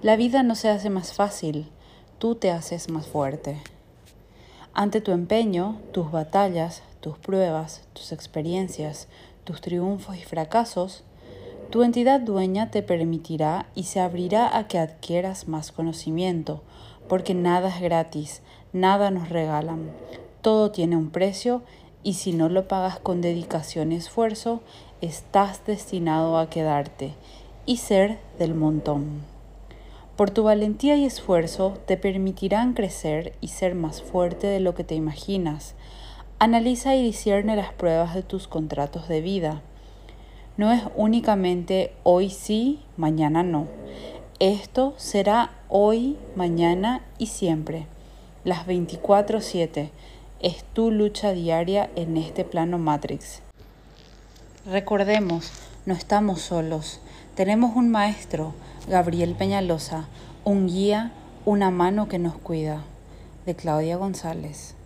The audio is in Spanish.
La vida no se hace más fácil, tú te haces más fuerte. Ante tu empeño, tus batallas, tus pruebas, tus experiencias, tus triunfos y fracasos, tu entidad dueña te permitirá y se abrirá a que adquieras más conocimiento, porque nada es gratis, nada nos regalan, todo tiene un precio y si no lo pagas con dedicación y esfuerzo, estás destinado a quedarte y ser del montón. Por tu valentía y esfuerzo te permitirán crecer y ser más fuerte de lo que te imaginas. Analiza y discierne las pruebas de tus contratos de vida. No es únicamente hoy sí, mañana no. Esto será hoy, mañana y siempre. Las 24/7 es tu lucha diaria en este plano Matrix. Recordemos, no estamos solos. Tenemos un maestro, Gabriel Peñalosa, un guía, una mano que nos cuida. De Claudia González.